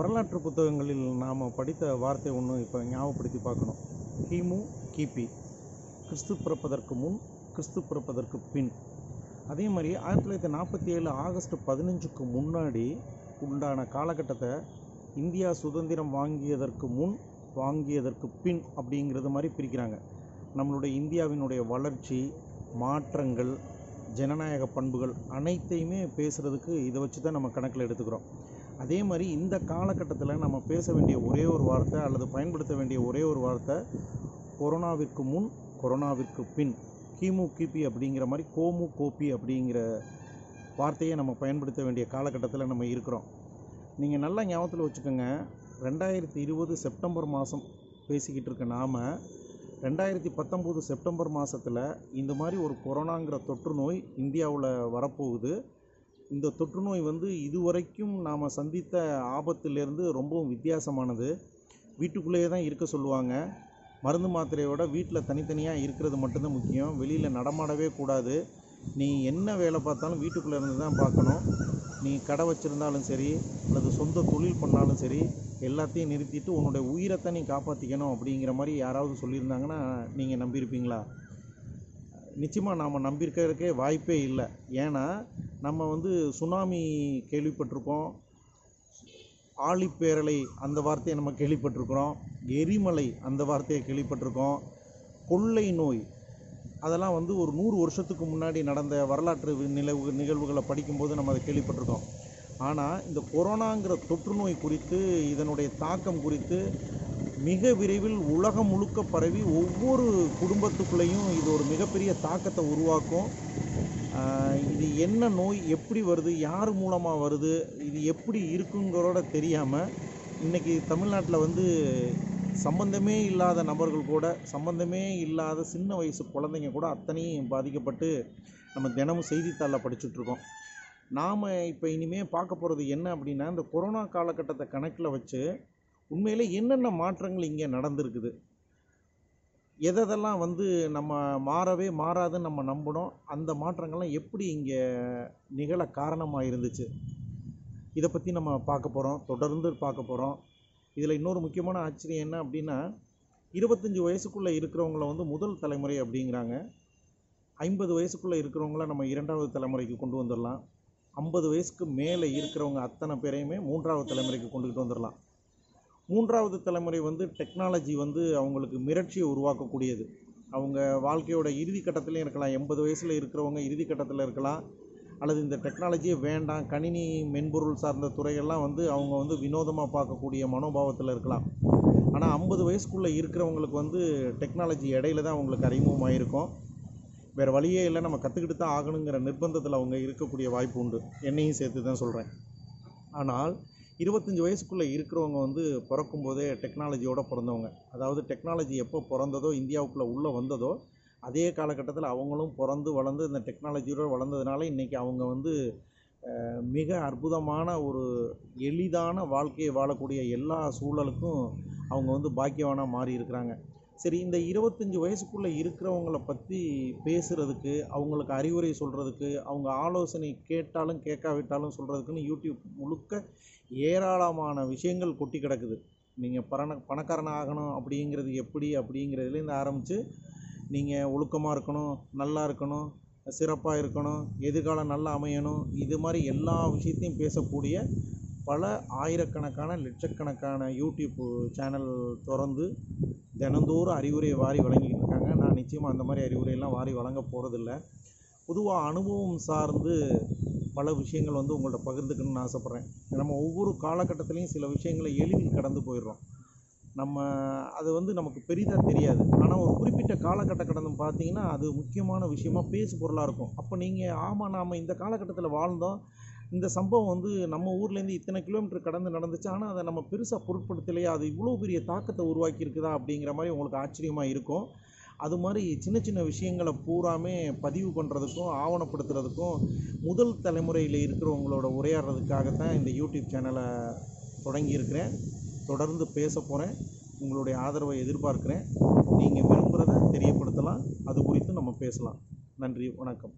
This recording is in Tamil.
வரலாற்று புத்தகங்களில் நாம் படித்த வார்த்தை ஒன்று இப்போ ஞாபகப்படுத்தி பார்க்கணும். கிமு கிபி. கிறிஸ்து பிறப்பதற்கு முன் கிறிஸ்து பிறப்பதற்கு பின். அதே மாதிரி ஆயிரத்தி தொள்ளாயிரத்தி நாற்பத்தி ஏழு ஆகஸ்ட் பதினஞ்சுக்கு முன்னாடி உண்டான காலகட்டத்தை இந்தியா சுதந்திரம் வாங்கியதற்கு முன் வாங்கியதற்கு பின் அப்படிங்கிறது மாதிரி பிரிக்கிறாங்க. நம்மளுடைய இந்தியாவினுடைய வளர்ச்சி மாற்றங்கள் ஜனநாயக பண்புகள் அனைத்தையுமே பேசுகிறதுக்கு இதை வச்சு தான் நம்ம கணக்கில் எடுத்துக்கிறோம். அதே மாதிரி இந்த காலகட்டத்தில் நம்ம பேச வேண்டிய ஒரே ஒரு வார்த்தை அல்லது பயன்படுத்த வேண்டிய ஒரே ஒரு வார்த்தை கொரோனாவிற்கு முன் கொரோனாவிற்கு பின். கிமு கிபி அப்படிங்கிற மாதிரி கோமு கோபி அப்படிங்கிற வார்த்தையை நம்ம பயன்படுத்த வேண்டிய காலகட்டத்தில் நம்ம இருக்கிறோம். நீங்கள் நல்லா ஞாபகத்தில் வச்சுக்கோங்க ரெண்டாயிரத்தி இருபது செப்டம்பர் மாதம் பேசிக்கிட்டு இருக்க நாம் ரெண்டாயிரத்தி பத்தொம்போது செப்டம்பர் மாதத்தில் இந்த மாதிரி ஒரு கொரோனாங்கிற தொற்று நோய் இந்தியாவில் வரப்போகுது. இந்த தொற்று நோய் வந்து இதுவரைக்கும் நாம் சந்தித்த ஆபத்திலேருந்து ரொம்பவும் வித்தியாசமானது. வீட்டுக்குள்ளேயே தான் இருக்க சொல்லுவாங்க. மருந்து மாத்திரையோட வீட்டில் தனித்தனியாக இருக்கிறது மட்டும்தான் முக்கியம். வெளியில் நடமாடவே கூடாது. நீ என்ன வேலை பார்த்தாலும் வீட்டுக்குள்ளே இருந்து தான் பார்க்கணும். நீ கடை வச்சுருந்தாலும் சரி அல்லது சொந்த தொழில் பண்ணாலும் சரி எல்லாத்தையும் நிறுத்திட்டு உன்னுடைய உயிரைத்தான் நீ காப்பாற்றிக்கணும் அப்படிங்கிற மாதிரி யாராவது சொல்லியிருந்தாங்கன்னா நீங்கள் நம்பியிருப்பீங்களா? நிச்சயமாக நாம் நம்பியிருக்கிறதுக்கே வாய்ப்பே இல்லை. ஏன்னா நம்ம வந்து சுனாமி கேள்விப்பட்டிருக்கோம். ஆழிப்பேரலை அந்த வார்த்தையை நம்ம கேள்விப்பட்டிருக்கிறோம். எரிமலை அந்த வார்த்தையை கேள்விப்பட்டிருக்கோம். கொள்ளை நோய் அதெல்லாம் வந்து ஒரு நூறு வருஷத்துக்கு முன்னாடி நடந்த வரலாற்று நிலவு நிகழ்வுகளை படிக்கும்போது நம்ம அதை கேள்விப்பட்டிருக்கோம். ஆனால் இந்த கொரோனாங்கிற தொற்று நோய் குறித்து இதனுடைய தாக்கம் குறித்து மிக விரைவில் உலகம் முழுக்க பரவி ஒவ்வொரு குடும்பத்துக்குள்ளேயும் இது ஒரு மிகப்பெரிய தாக்கத்தை உருவாக்கும். இது என்ன நோய் எப்படி வருது யார் மூலமாக வருது இது எப்படி இருக்குங்கிறோட தெரியாமல் இன்றைக்கி தமிழ்நாட்டில் வந்து சம்பந்தமே இல்லாத நபர்கள் கூட சம்பந்தமே இல்லாத சின்ன வயசு குழந்தைங்க கூட அத்தனையும் பாதிக்கப்பட்டு நம்ம தினமும் செய்தித்தாளில் படிச்சுட்ருக்கோம் நாம் இப்போ இனிமேல் பார்க்க போகிறது என்ன அப்படின்னா இந்த கொரோனா காலகட்டத்தை கணக்கில் வச்சு உண்மையிலே என்னென்ன மாற்றங்கள் இங்கே நடந்திருக்குது? எதெல்லாம் வந்து நம்ம மாறவே மாறாதுன்னு நம்ம நம்பினோம் அந்த மாற்றங்கள்லாம் எப்படி இங்கே நிகழ காரணமாக இருந்துச்சு? இதை பற்றி நம்ம பார்க்க போகிறோம் தொடர்ந்து பார்க்க போகிறோம். இதில் இன்னொரு முக்கியமான ஆச்சரியம் என்ன அப்படின்னா இருபத்தஞ்சி வயசுக்குள்ளே இருக்கிறவங்கள வந்து முதல் தலைமுறை அப்படிங்கிறாங்க. ஐம்பது வயசுக்குள்ளே இருக்கிறவங்கள நம்ம இரண்டாவது தலைமுறைக்கு கொண்டு வந்துடலாம். ஐம்பது வயசுக்கு மேலே இருக்கிறவங்க அத்தனை பேரையுமே மூன்றாவது தலைமுறைக்கு கொண்டுகிட்டு வந்துடலாம். மூன்றாவது தலைமுறை வந்து டெக்னாலஜி வந்து அவங்களுக்கு மிரட்சியை உருவாக்கக்கூடியது. அவங்க வாழ்க்கையோட இறுதி கட்டத்திலையும் இருக்கலாம் எண்பது வயசில் இருக்கிறவங்க இறுதி கட்டத்தில் இருக்கலாம் அல்லது இந்த டெக்னாலஜியே வேண்டாம் கணினி மென்பொருள் சார்ந்த துறைகள்லாம் வந்து அவங்க வந்து வினோதமாக பார்க்கக்கூடிய மனோபாவத்தில் இருக்கலாம். ஆனால் ஐம்பது வயசுக்குள்ளே இருக்கிறவங்களுக்கு வந்து டெக்னாலஜி இடையில தான் அவங்களுக்கு அறிமுகமாயிருக்கும். வேறு வழியே இல்லை நம்ம கற்றுக்கிட்டு தான் ஆகணுங்கிற நிர்பந்தத்தில் அவங்க இருக்கக்கூடிய வாய்ப்பு உண்டு. என்னையும் சேர்த்து தான் சொல்கிறேன் ஆனால் இருபத்தஞ்சி வயசுக்குள்ளே இருக்கிறவங்க வந்து பிறக்கும்போதே டெக்னாலஜியோடு பிறந்தவங்க. அதாவது டெக்னாலஜி எப்போ பிறந்ததோ இந்தியாவுக்குள்ளே உள்ளே வந்ததோ அதே காலகட்டத்தில் அவங்களும் பிறந்து வளர்ந்து இந்த டெக்னாலஜியோட வளர்ந்ததுனால இன்றைக்கி அவங்க வந்து மிக அற்புதமான ஒரு எளிதான வாழ்க்கையை வாழக்கூடிய எல்லா சூழலுக்கும் அவங்க வந்து பாக்கியவானாக மாறி இருக்கிறாங்க சரி இந்த இருபத்தஞ்சி வயசுக்குள்ளே இருக்கிறவங்கள பற்றி பேசுகிறதுக்கு அவங்களுக்கு அறிவுரை சொல்கிறதுக்கு அவங்க ஆலோசனை கேட்டாலும் கேட்காவிட்டாலும் சொல்கிறதுக்குன்னு யூடியூப் முழுக்க ஏராளமான விஷயங்கள் கொட்டி கிடக்குது. நீங்கள் பண பணக்காரன் ஆகணும் அப்படிங்கிறது எப்படி அப்படிங்கிறதுலேருந்து ஆரம்பித்து நீங்கள் ஒழுக்கமாக இருக்கணும் நல்லா இருக்கணும் சிறப்பாக இருக்கணும் எதிர்காலம் நல்லா அமையணும் இது மாதிரி எல்லா விஷயத்தையும் பேசக்கூடிய பல ஆயிரக்கணக்கான லட்சக்கணக்கான யூடியூப் சேனல் திறந்து தினந்தோறும் அறிவுரை வாரி வழங்கிக்கிட்டு இருக்காங்க. நான் நிச்சயமாக அந்த மாதிரி அறிவுரையெல்லாம் வாரி வழங்க போகிறதில்ல பொதுவாக அனுபவம் சார்ந்து பல விஷயங்கள் வந்து உங்கள்கிட்ட பகிர்ந்துக்கணும்னு ஆசைப்பட்றேன். நம்ம ஒவ்வொரு காலகட்டத்திலையும் சில விஷயங்களை எளிதில் கடந்து போயிடுறோம். நம்ம அது வந்து நமக்கு பெரிதாக தெரியாது. ஆனால் ஒரு குறிப்பிட்ட காலகட்ட கடந்து பார்த்தீங்கன்னா அது முக்கியமான விஷயமா பேசு பொருளாக இருக்கும். அப்போ நீங்கள் ஆமாம் நாம் இந்த காலகட்டத்தில் வாழ்ந்தோம். இந்த சம்பவம் வந்து நம்ம ஊர்லேருந்து இத்தனை கிலோமீட்டர் கடந்து நடந்துச்சு. ஆனால் அதை நம்ம பெருசாக பொருட்படுத்தலையே. அது இவ்வளோ பெரிய தாக்கத்தை உருவாக்கி இருக்குதா அப்படிங்கிற மாதிரி உங்களுக்கு ஆச்சரியமாக இருக்கும். அது மாதிரி சின்ன சின்ன விஷயங்களை பூராமே பதிவு பண்ணுறதுக்கும் ஆவணப்படுத்துறதுக்கும் முதல் தலைமுறையில் இருக்கிறவங்களோட உரையாடுறதுக்காகத்தான் இந்த யூடியூப் சேனலை தொடங்கியிருக்கிறேன். தொடர்ந்து பேச போகிறேன் உங்களுடைய ஆதரவை எதிர்பார்க்குறேன். நீங்கள் விரும்புகிறத தெரியப்படுத்தலாம். அது குறித்து நம்ம பேசலாம். நன்றி. வணக்கம்.